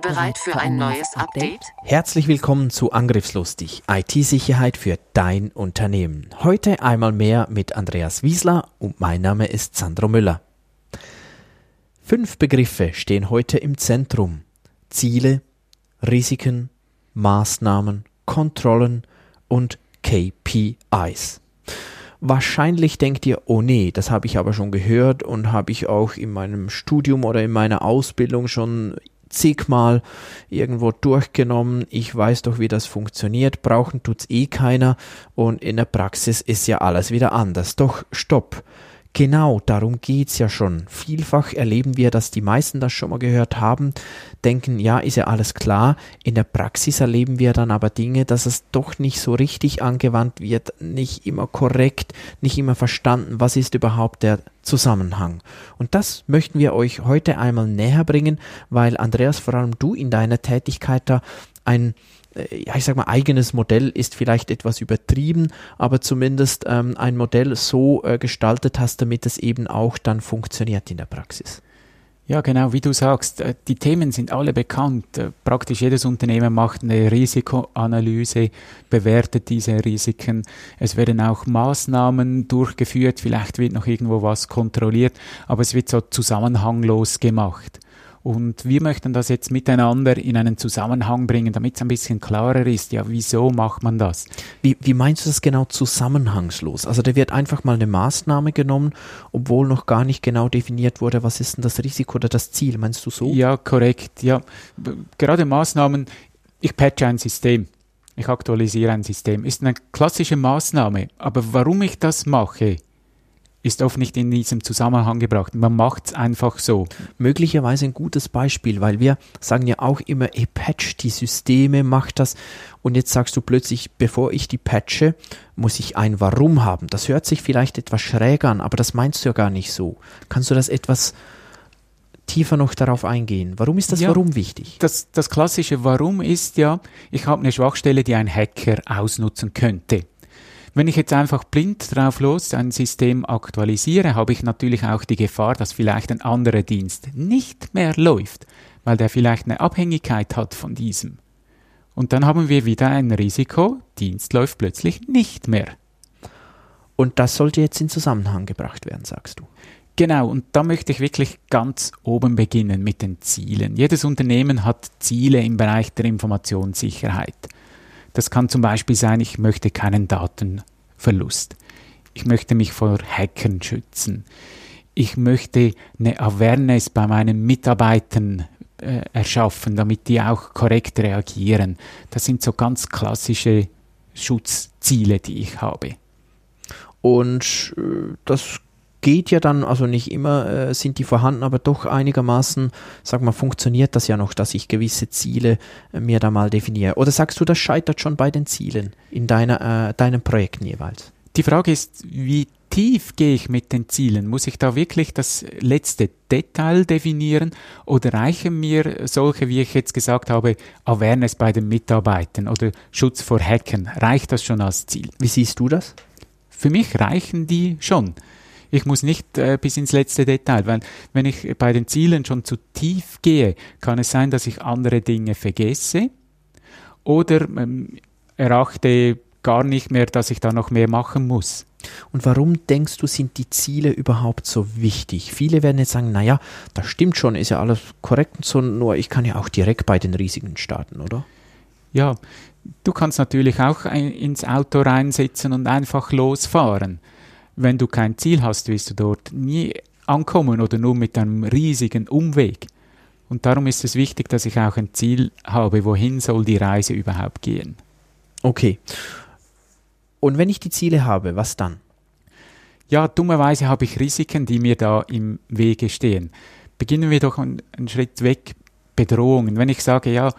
Bereit für ein neues Update? Herzlich willkommen zu Angriffslustig, IT-Sicherheit für dein Unternehmen. Heute einmal mehr mit Andreas Wiesler und mein Name ist Sandro Müller. Fünf Begriffe stehen heute im Zentrum. Ziele, Risiken, Maßnahmen, Kontrollen und KPIs. Wahrscheinlich denkt ihr, oh nee, das habe ich aber schon gehört und habe ich auch in meinem Studium oder in meiner Ausbildung schon zigmal irgendwo durchgenommen. Ich weiß doch, wie das funktioniert. Brauchen tut's eh keiner. Und in der Praxis ist ja alles wieder anders. Doch stopp. Genau, darum geht's ja schon. Vielfach erleben wir, dass die meisten das schon mal gehört haben, denken, ja, ist ja alles klar. In der Praxis erleben wir dann aber Dinge, dass es doch nicht so richtig angewandt wird, nicht immer korrekt, nicht immer verstanden, was ist überhaupt der Zusammenhang. Und das möchten wir euch heute einmal näher bringen, weil Andreas, vor allem du in deiner Tätigkeit da ein ja, ich sag mal, eigenes Modell ist vielleicht etwas übertrieben, aber zumindest ähm, ein Modell so äh, gestaltet hast, damit es eben auch dann funktioniert in der Praxis. Ja, genau, wie du sagst, äh, die Themen sind alle bekannt. Äh, praktisch jedes Unternehmen macht eine Risikoanalyse, bewertet diese Risiken. Es werden auch Maßnahmen durchgeführt, vielleicht wird noch irgendwo was kontrolliert, aber es wird so zusammenhanglos gemacht. Und wir möchten das jetzt miteinander in einen Zusammenhang bringen, damit es ein bisschen klarer ist, ja, wieso macht man das? Wie, wie meinst du das genau zusammenhangslos? Also da wird einfach mal eine Maßnahme genommen, obwohl noch gar nicht genau definiert wurde, was ist denn das Risiko oder das Ziel? Meinst du so? Ja, korrekt. Ja, gerade Maßnahmen, ich patche ein System. Ich aktualisiere ein System. Ist eine klassische Maßnahme. Aber warum ich das mache, ist oft nicht in diesem Zusammenhang gebracht. Man macht es einfach so. Möglicherweise ein gutes Beispiel, weil wir sagen ja auch immer, ey, patch die Systeme, mach das. Und jetzt sagst du plötzlich, bevor ich die patche, muss ich ein Warum haben. Das hört sich vielleicht etwas schräg an, aber das meinst du ja gar nicht so. Kannst du das etwas tiefer noch darauf eingehen? Warum ist das Ja. Warum wichtig? Das, das klassische Warum ist ja, ich habe eine Schwachstelle, die ein Hacker ausnutzen könnte. Wenn ich jetzt einfach blind drauf los ein System aktualisiere, habe ich natürlich auch die Gefahr, dass vielleicht ein anderer Dienst nicht mehr läuft, weil der vielleicht eine Abhängigkeit hat von diesem. Und dann haben wir wieder ein Risiko, Dienst läuft plötzlich nicht mehr. Und das sollte jetzt in Zusammenhang gebracht werden, sagst du. Genau, und da möchte ich wirklich ganz oben beginnen mit den Zielen. Jedes Unternehmen hat Ziele im Bereich der Informationssicherheit. Das kann zum Beispiel sein, ich möchte keinen Datenverlust. Ich möchte mich vor Hackern schützen. Ich möchte eine Awareness bei meinen Mitarbeitern äh, erschaffen, damit die auch korrekt reagieren. Das sind so ganz klassische Schutzziele, die ich habe. Und äh, das geht ja dann, also nicht immer äh, sind die vorhanden, aber doch einigermaßen, sag mal, funktioniert das ja noch, dass ich gewisse Ziele äh, mir da mal definiere. Oder sagst du, das scheitert schon bei den Zielen in deiner, äh, deinen Projekten jeweils? Die Frage ist, wie tief gehe ich mit den Zielen? Muss ich da wirklich das letzte Detail definieren oder reichen mir solche, wie ich jetzt gesagt habe, Awareness bei den Mitarbeitern oder Schutz vor Hacken? Reicht das schon als Ziel? Wie siehst du das? Für mich reichen die schon. Ich muss nicht äh, bis ins letzte Detail, weil wenn ich bei den Zielen schon zu tief gehe, kann es sein, dass ich andere Dinge vergesse oder ähm, erachte gar nicht mehr, dass ich da noch mehr machen muss. Und warum denkst du, sind die Ziele überhaupt so wichtig? Viele werden jetzt sagen, naja, das stimmt schon, ist ja alles korrekt und so, nur ich kann ja auch direkt bei den Risiken starten, oder? Ja, du kannst natürlich auch ein, ins Auto reinsitzen und einfach losfahren. Wenn du kein Ziel hast, wirst du dort nie ankommen oder nur mit einem riesigen Umweg. Und darum ist es wichtig, dass ich auch ein Ziel habe, wohin soll die Reise überhaupt gehen. Okay. Und wenn ich die Ziele habe, was dann? Ja, dummerweise habe ich Risiken, die mir da im Wege stehen. Beginnen wir doch einen, Schritt weg Bedrohungen. Wenn ich sage, ja,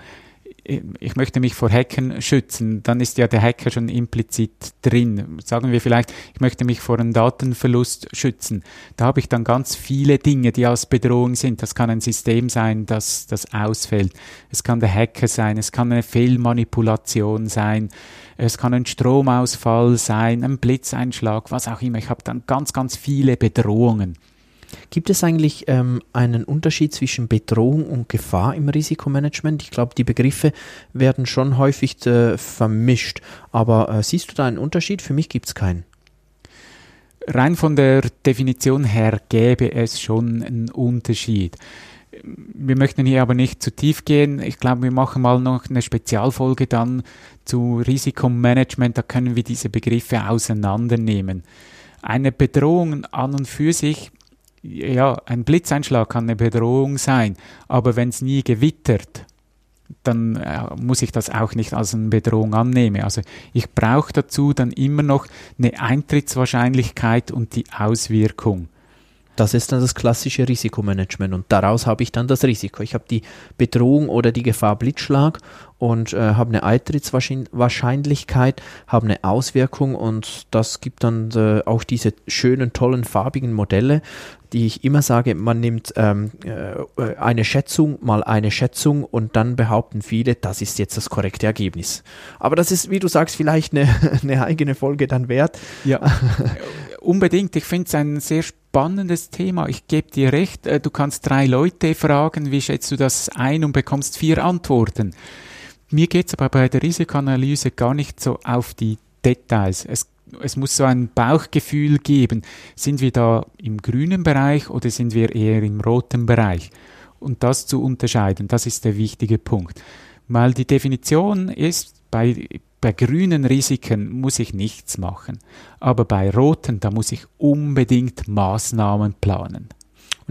ich möchte mich vor Hacken schützen, dann ist ja der Hacker schon implizit drin. Sagen wir vielleicht, ich möchte mich vor einem Datenverlust schützen. Da habe ich dann ganz viele Dinge, die als Bedrohung sind. Das kann ein System sein, das, das ausfällt. Es kann der Hacker sein, es kann eine Fehlmanipulation sein, es kann ein Stromausfall sein, ein Blitzeinschlag, was auch immer. Ich habe dann ganz, ganz viele Bedrohungen. Gibt es eigentlich ähm, einen Unterschied zwischen Bedrohung und Gefahr im Risikomanagement? Ich glaube, die Begriffe werden schon häufig äh, vermischt. Aber äh, siehst du da einen Unterschied? Für mich gibt es keinen. Rein von der Definition her gäbe es schon einen Unterschied. Wir möchten hier aber nicht zu tief gehen. Ich glaube, wir machen mal noch eine Spezialfolge dann zu Risikomanagement. Da können wir diese Begriffe auseinandernehmen. Eine Bedrohung an und für sich ja, ein Blitzeinschlag kann eine Bedrohung sein, aber wenn es nie gewittert, dann äh, muss ich das auch nicht als eine Bedrohung annehmen. Also ich brauche dazu dann immer noch eine Eintrittswahrscheinlichkeit und die Auswirkung. Das ist dann das klassische Risikomanagement und daraus habe ich dann das Risiko. Ich habe die Bedrohung oder die Gefahr Blitzschlag und äh, habe eine Eintrittswahrscheinlichkeit, habe eine Auswirkung und das gibt dann äh, auch diese schönen, tollen, farbigen Modelle, die ich immer sage, man nimmt ähm, äh, eine Schätzung mal eine Schätzung und dann behaupten viele, das ist jetzt das korrekte Ergebnis. Aber das ist, wie du sagst, vielleicht eine, eine eigene Folge dann wert. Ja, unbedingt. Ich finde es ein sehr spannendes Thema. Ich gebe dir recht, äh, du kannst drei Leute fragen, wie schätzt du das ein und bekommst vier Antworten. Mir geht es aber bei der Risikoanalyse gar nicht so auf die Details. Es, es muss so ein Bauchgefühl geben. Sind wir da im grünen Bereich oder sind wir eher im roten Bereich? Und das zu unterscheiden, das ist der wichtige Punkt. Weil die Definition ist, bei, bei grünen Risiken muss ich nichts machen. Aber bei roten, da muss ich unbedingt Maßnahmen planen.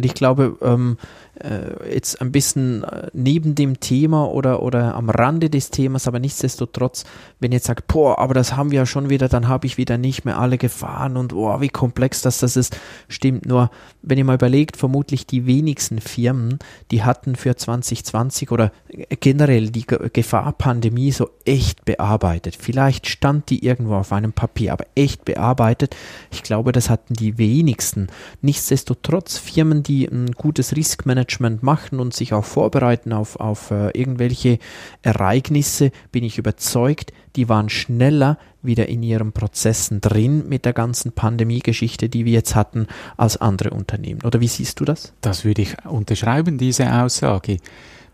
Und ich glaube, ähm, äh, jetzt ein bisschen äh, neben dem Thema oder, oder am Rande des Themas, aber nichtsdestotrotz, wenn jetzt sagt, boah, aber das haben wir ja schon wieder, dann habe ich wieder nicht mehr alle Gefahren und boah, wie komplex das, das ist, stimmt nur, wenn ihr mal überlegt, vermutlich die wenigsten Firmen, die hatten für 2020 oder generell die Gefahrpandemie so echt bearbeitet. Vielleicht stand die irgendwo auf einem Papier, aber echt bearbeitet. Ich glaube, das hatten die wenigsten. Nichtsdestotrotz Firmen, die ein gutes Riskmanagement Management machen und sich auch vorbereiten auf, auf äh, irgendwelche Ereignisse, bin ich überzeugt, die waren schneller wieder in ihren Prozessen drin mit der ganzen Pandemie-Geschichte, die wir jetzt hatten, als andere Unternehmen. Oder wie siehst du das? Das würde ich unterschreiben, diese Aussage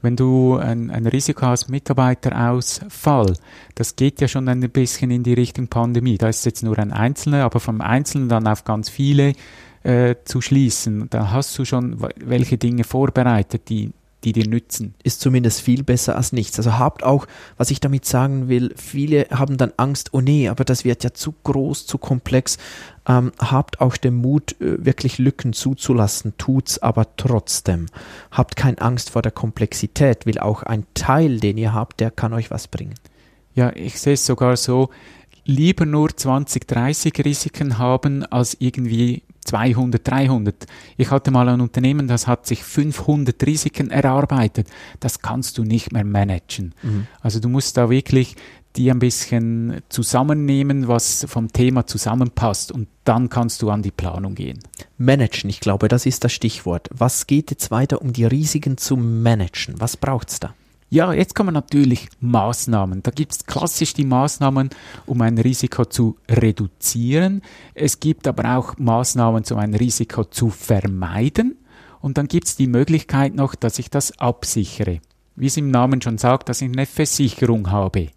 wenn du ein, ein Risiko hast, Mitarbeiterausfall, das geht ja schon ein bisschen in die Richtung Pandemie. Da ist jetzt nur ein Einzelner, aber vom Einzelnen dann auf ganz viele äh, zu schließen. Da hast du schon welche Dinge vorbereitet, die die dir nützen. Ist zumindest viel besser als nichts. Also habt auch, was ich damit sagen will, viele haben dann Angst, oh nee, aber das wird ja zu groß, zu komplex. Ähm, habt auch den Mut, äh, wirklich Lücken zuzulassen, tut's aber trotzdem. Habt keine Angst vor der Komplexität, weil auch ein Teil, den ihr habt, der kann euch was bringen. Ja, ich sehe es sogar so, lieber nur 20, 30 Risiken haben, als irgendwie 200, 300. Ich hatte mal ein Unternehmen, das hat sich 500 Risiken erarbeitet. Das kannst du nicht mehr managen. Mhm. Also du musst da wirklich die ein bisschen zusammennehmen, was vom Thema zusammenpasst und dann kannst du an die Planung gehen. Managen, ich glaube, das ist das Stichwort. Was geht jetzt weiter, um die Risiken zu managen? Was braucht es da? Ja, jetzt kommen natürlich Maßnahmen. Da gibt es klassisch die Maßnahmen, um ein Risiko zu reduzieren. Es gibt aber auch Maßnahmen, um ein Risiko zu vermeiden. Und dann gibt es die Möglichkeit noch, dass ich das absichere. Wie es im Namen schon sagt, dass ich eine Versicherung habe.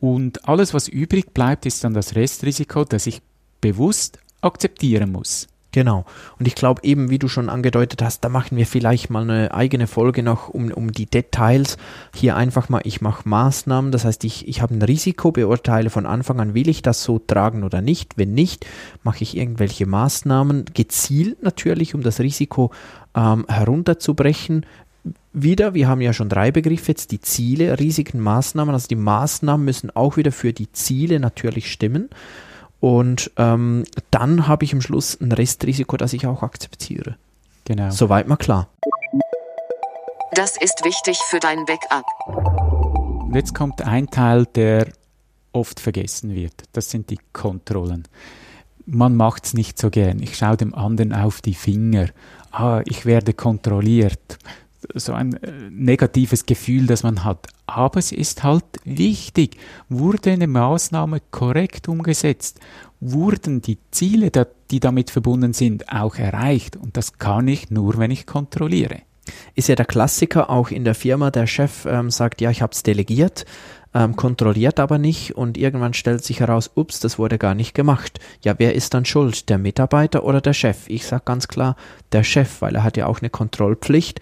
Und alles, was übrig bleibt, ist dann das Restrisiko, das ich bewusst akzeptieren muss. Genau. Und ich glaube eben, wie du schon angedeutet hast, da machen wir vielleicht mal eine eigene Folge noch um, um die Details. Hier einfach mal, ich mache Maßnahmen, das heißt, ich, ich habe ein Risiko, beurteile von Anfang an, will ich das so tragen oder nicht. Wenn nicht, mache ich irgendwelche Maßnahmen, gezielt natürlich, um das Risiko ähm, herunterzubrechen. Wieder, wir haben ja schon drei Begriffe jetzt, die Ziele, Risiken, Maßnahmen. Also die Maßnahmen müssen auch wieder für die Ziele natürlich stimmen. Und ähm, dann habe ich am Schluss ein Restrisiko, das ich auch akzeptiere. Genau. Soweit mal klar. Das ist wichtig für dein Backup. Und jetzt kommt ein Teil, der oft vergessen wird. Das sind die Kontrollen. Man macht es nicht so gern. Ich schaue dem anderen auf die Finger. Ah, ich werde kontrolliert. So ein äh, negatives Gefühl, das man hat. Aber es ist halt wichtig. Wurde eine Maßnahme korrekt umgesetzt? Wurden die Ziele, die damit verbunden sind, auch erreicht? Und das kann ich nur, wenn ich kontrolliere. Ist ja der Klassiker auch in der Firma, der Chef ähm, sagt, ja, ich habe es delegiert, ähm, kontrolliert aber nicht und irgendwann stellt sich heraus, ups, das wurde gar nicht gemacht. Ja, wer ist dann schuld? Der Mitarbeiter oder der Chef? Ich sage ganz klar, der Chef, weil er hat ja auch eine Kontrollpflicht.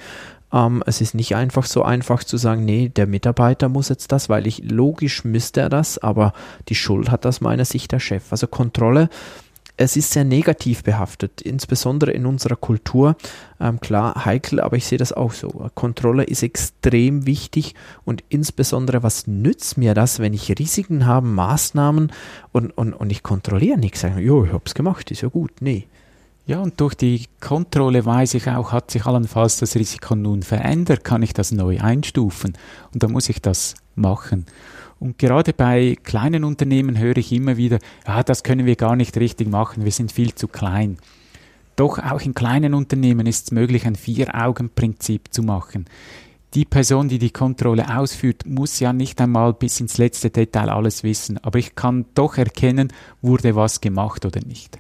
Ähm, es ist nicht einfach so einfach zu sagen, nee, der Mitarbeiter muss jetzt das, weil ich logisch müsste er das, aber die Schuld hat aus meiner Sicht der Chef. Also Kontrolle es ist sehr negativ behaftet, insbesondere in unserer Kultur. Ähm, klar, heikel, aber ich sehe das auch so. Kontrolle ist extrem wichtig und insbesondere, was nützt mir das, wenn ich Risiken habe, Maßnahmen und, und, und ich kontrolliere nichts? Sagen, jo, ich habe es gemacht, ist ja gut. Nee. Ja, und durch die Kontrolle weiß ich auch, hat sich allenfalls das Risiko nun verändert, kann ich das neu einstufen. Und da muss ich das machen. Und gerade bei kleinen Unternehmen höre ich immer wieder, ja, das können wir gar nicht richtig machen, wir sind viel zu klein. Doch auch in kleinen Unternehmen ist es möglich, ein Vier-Augen-Prinzip zu machen. Die Person, die die Kontrolle ausführt, muss ja nicht einmal bis ins letzte Detail alles wissen, aber ich kann doch erkennen, wurde was gemacht oder nicht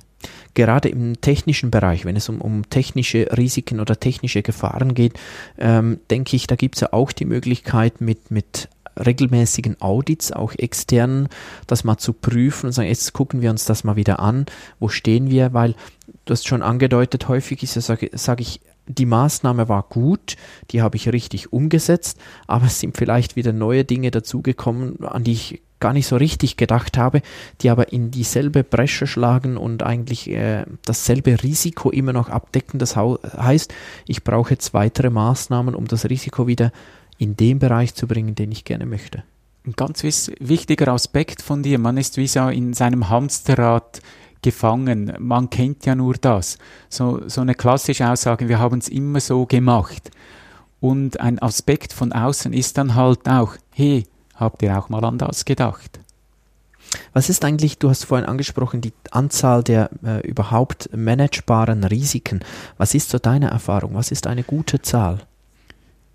gerade im technischen Bereich, wenn es um, um technische Risiken oder technische Gefahren geht, ähm, denke ich, da gibt es ja auch die Möglichkeit mit, mit regelmäßigen Audits, auch externen, das mal zu prüfen und sagen, jetzt gucken wir uns das mal wieder an, wo stehen wir, weil du hast schon angedeutet, häufig ist ja, sage sag ich, die Maßnahme war gut, die habe ich richtig umgesetzt, aber es sind vielleicht wieder neue Dinge dazugekommen, an die ich gar nicht so richtig gedacht habe, die aber in dieselbe Bresche schlagen und eigentlich äh, dasselbe Risiko immer noch abdecken. Das heißt, ich brauche jetzt weitere Maßnahmen, um das Risiko wieder in den Bereich zu bringen, den ich gerne möchte. Ein ganz wichtiger Aspekt von dir, man ist wie so in seinem Hamsterrad gefangen. Man kennt ja nur das. So, so eine klassische Aussage, wir haben es immer so gemacht. Und ein Aspekt von außen ist dann halt auch, hey, habt ihr auch mal an das gedacht? Was ist eigentlich, du hast vorhin angesprochen, die Anzahl der äh, überhaupt managebaren Risiken. Was ist so deine Erfahrung? Was ist eine gute Zahl?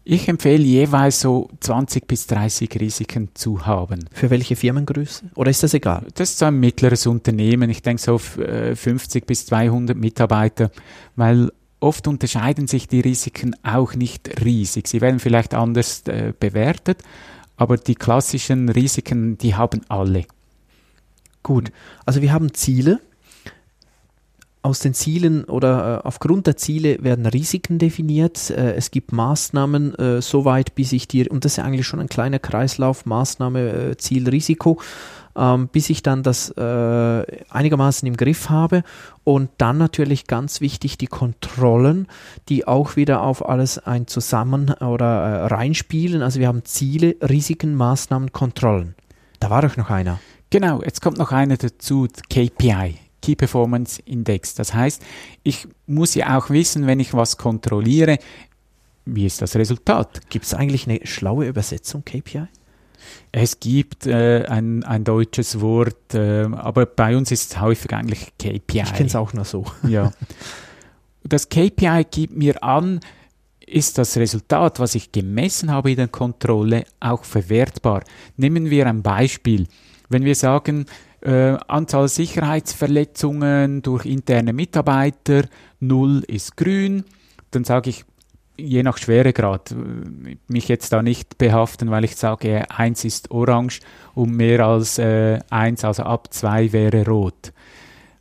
Ich empfehle jeweils so 20 bis 30 Risiken zu haben. Für welche Firmengröße? Oder ist das egal? Das ist so ein mittleres Unternehmen. Ich denke so auf 50 äh, bis 200 Mitarbeiter, weil oft unterscheiden sich die Risiken auch nicht riesig. Sie werden vielleicht anders äh, bewertet, aber die klassischen Risiken, die haben alle. Gut, also wir haben Ziele, aus den Zielen oder äh, aufgrund der Ziele werden Risiken definiert. Äh, es gibt Maßnahmen äh, soweit, bis ich dir, und das ist eigentlich schon ein kleiner Kreislauf, Maßnahme, äh, Ziel, Risiko, ähm, bis ich dann das einigermaßen im Griff habe. Und dann natürlich ganz wichtig die Kontrollen, die auch wieder auf alles ein Zusammen oder reinspielen. Also wir haben Ziele, Risiken, Maßnahmen, Kontrollen. Da war doch noch einer. Genau, jetzt kommt noch einer dazu, KPI. Key Performance Index. Das heißt, ich muss ja auch wissen, wenn ich was kontrolliere, wie ist das Resultat? Gibt es eigentlich eine schlaue Übersetzung KPI? Es gibt äh, ein, ein deutsches Wort, äh, aber bei uns ist es häufig eigentlich KPI. Ich kenne es auch nur so. ja. Das KPI gibt mir an, ist das Resultat, was ich gemessen habe in der Kontrolle, auch verwertbar. Nehmen wir ein Beispiel. Wenn wir sagen, äh, Anzahl Sicherheitsverletzungen durch interne Mitarbeiter, 0 ist grün. Dann sage ich, je nach Schweregrad, äh, mich jetzt da nicht behaften, weil ich sage, 1 ist orange und mehr als äh, 1, also ab 2 wäre rot.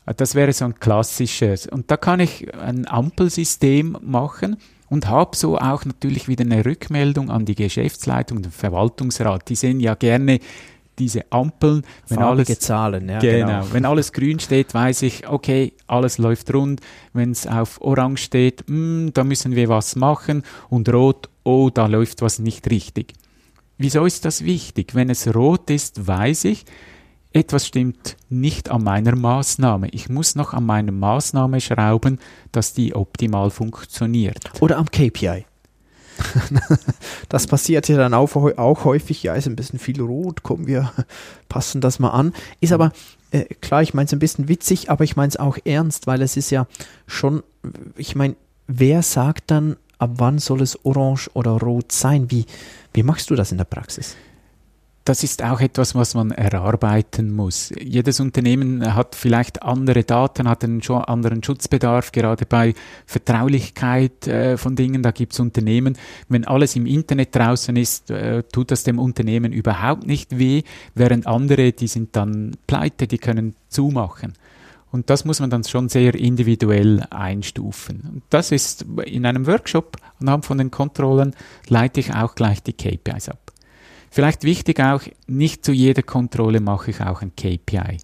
Äh, das wäre so ein klassisches. Und da kann ich ein Ampelsystem machen und habe so auch natürlich wieder eine Rückmeldung an die Geschäftsleitung, den Verwaltungsrat. Die sehen ja gerne diese Ampeln, wenn Farbige alles Zahlen, ja, genau, genau. wenn alles grün steht, weiß ich, okay, alles läuft rund. Wenn es auf Orange steht, mh, hm, da müssen wir was machen und Rot, oh, da läuft was nicht richtig. Wieso ist das wichtig? Wenn es rot ist, weiß ich, etwas stimmt nicht an meiner Maßnahme. Ich muss noch an meiner Maßnahme schrauben, dass die optimal funktioniert. Oder am KPI. das passiert ja dann auch, auch häufig. Ja, ist ein bisschen viel rot. Komm, wir passen das mal an. Ist aber, äh, klar, ich meine es ein bisschen witzig, aber ich meine es auch ernst, weil es ist ja schon, ich meine, wer sagt dann, ab wann soll es orange oder rot sein? Wie, wie machst du das in der Praxis? Das ist auch etwas, was man erarbeiten muss. Jedes Unternehmen hat vielleicht andere Daten, hat einen anderen Schutzbedarf, gerade bei Vertraulichkeit äh, von Dingen. Da gibt es Unternehmen, wenn alles im Internet draußen ist, äh, tut das dem Unternehmen überhaupt nicht weh, während andere, die sind dann pleite, die können zumachen. Und das muss man dann schon sehr individuell einstufen. Und das ist in einem Workshop anhand von den Kontrollen leite ich auch gleich die KPIs ab. Vielleicht wichtig auch, nicht zu jeder Kontrolle mache ich auch ein KPI.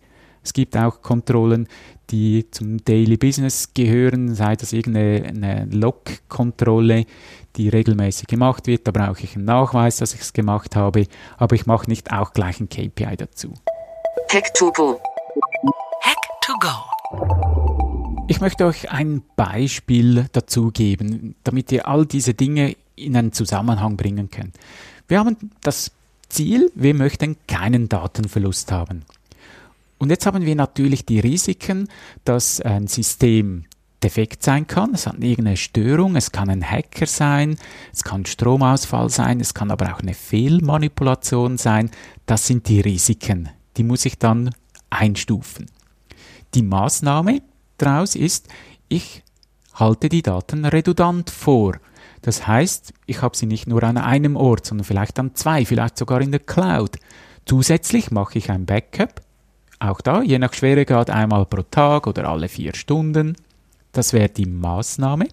Es gibt auch Kontrollen, die zum Daily Business gehören, sei das irgendeine Log-Kontrolle, die regelmäßig gemacht wird. Da brauche ich einen Nachweis, dass ich es gemacht habe, aber ich mache nicht auch gleich ein KPI dazu. Hack to go. Hack to go. Ich möchte euch ein Beispiel dazu geben, damit ihr all diese Dinge in einen Zusammenhang bringen könnt. Wir haben das Ziel, wir möchten keinen Datenverlust haben. Und jetzt haben wir natürlich die Risiken, dass ein System defekt sein kann, es hat irgendeine Störung, es kann ein Hacker sein, es kann Stromausfall sein, es kann aber auch eine Fehlmanipulation sein. Das sind die Risiken, die muss ich dann einstufen. Die Maßnahme daraus ist, ich halte die Daten redundant vor. Das heißt, ich habe sie nicht nur an einem Ort, sondern vielleicht an zwei, vielleicht sogar in der Cloud. Zusätzlich mache ich ein Backup, auch da, je nach Schweregrad einmal pro Tag oder alle vier Stunden. Das wäre die Maßnahme.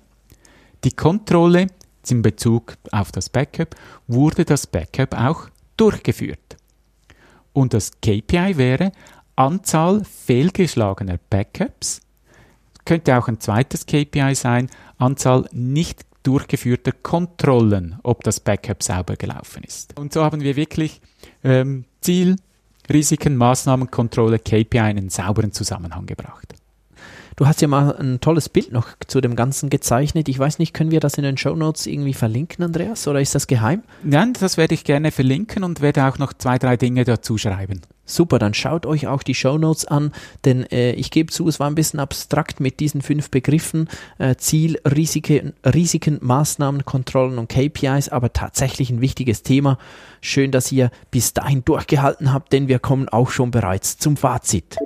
Die Kontrolle in Bezug auf das Backup wurde das Backup auch durchgeführt. Und das KPI wäre Anzahl fehlgeschlagener Backups. Könnte auch ein zweites KPI sein, Anzahl nicht durchgeführter Kontrollen, ob das Backup sauber gelaufen ist. Und so haben wir wirklich ähm, Ziel, Risiken, Maßnahmen, Kontrolle, KPI in einen sauberen Zusammenhang gebracht. Du hast ja mal ein tolles Bild noch zu dem Ganzen gezeichnet. Ich weiß nicht, können wir das in den Show Notes irgendwie verlinken, Andreas, oder ist das geheim? Nein, das werde ich gerne verlinken und werde auch noch zwei, drei Dinge dazu schreiben. Super, dann schaut euch auch die Show Notes an, denn äh, ich gebe zu, es war ein bisschen abstrakt mit diesen fünf Begriffen, äh, Ziel, Risiken, Risiken, Maßnahmen, Kontrollen und KPIs, aber tatsächlich ein wichtiges Thema. Schön, dass ihr bis dahin durchgehalten habt, denn wir kommen auch schon bereits zum Fazit.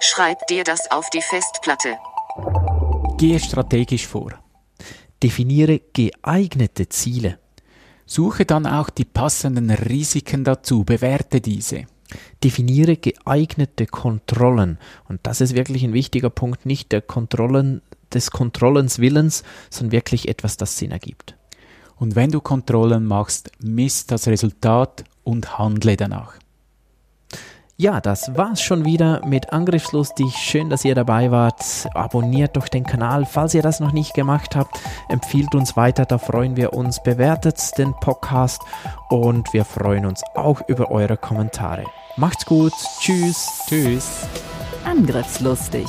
Schreib dir das auf die Festplatte. Gehe strategisch vor. Definiere geeignete Ziele. Suche dann auch die passenden Risiken dazu, bewerte diese. Definiere geeignete Kontrollen. Und das ist wirklich ein wichtiger Punkt, nicht der Kontrollen, des Kontrollens Willens, sondern wirklich etwas, das Sinn ergibt. Und wenn du Kontrollen machst, misst das Resultat und handle danach. Ja, das war's schon wieder mit Angriffslustig. Schön, dass ihr dabei wart. Abonniert doch den Kanal, falls ihr das noch nicht gemacht habt. Empfiehlt uns weiter, da freuen wir uns. Bewertet den Podcast und wir freuen uns auch über eure Kommentare. Macht's gut. Tschüss. Tschüss. Angriffslustig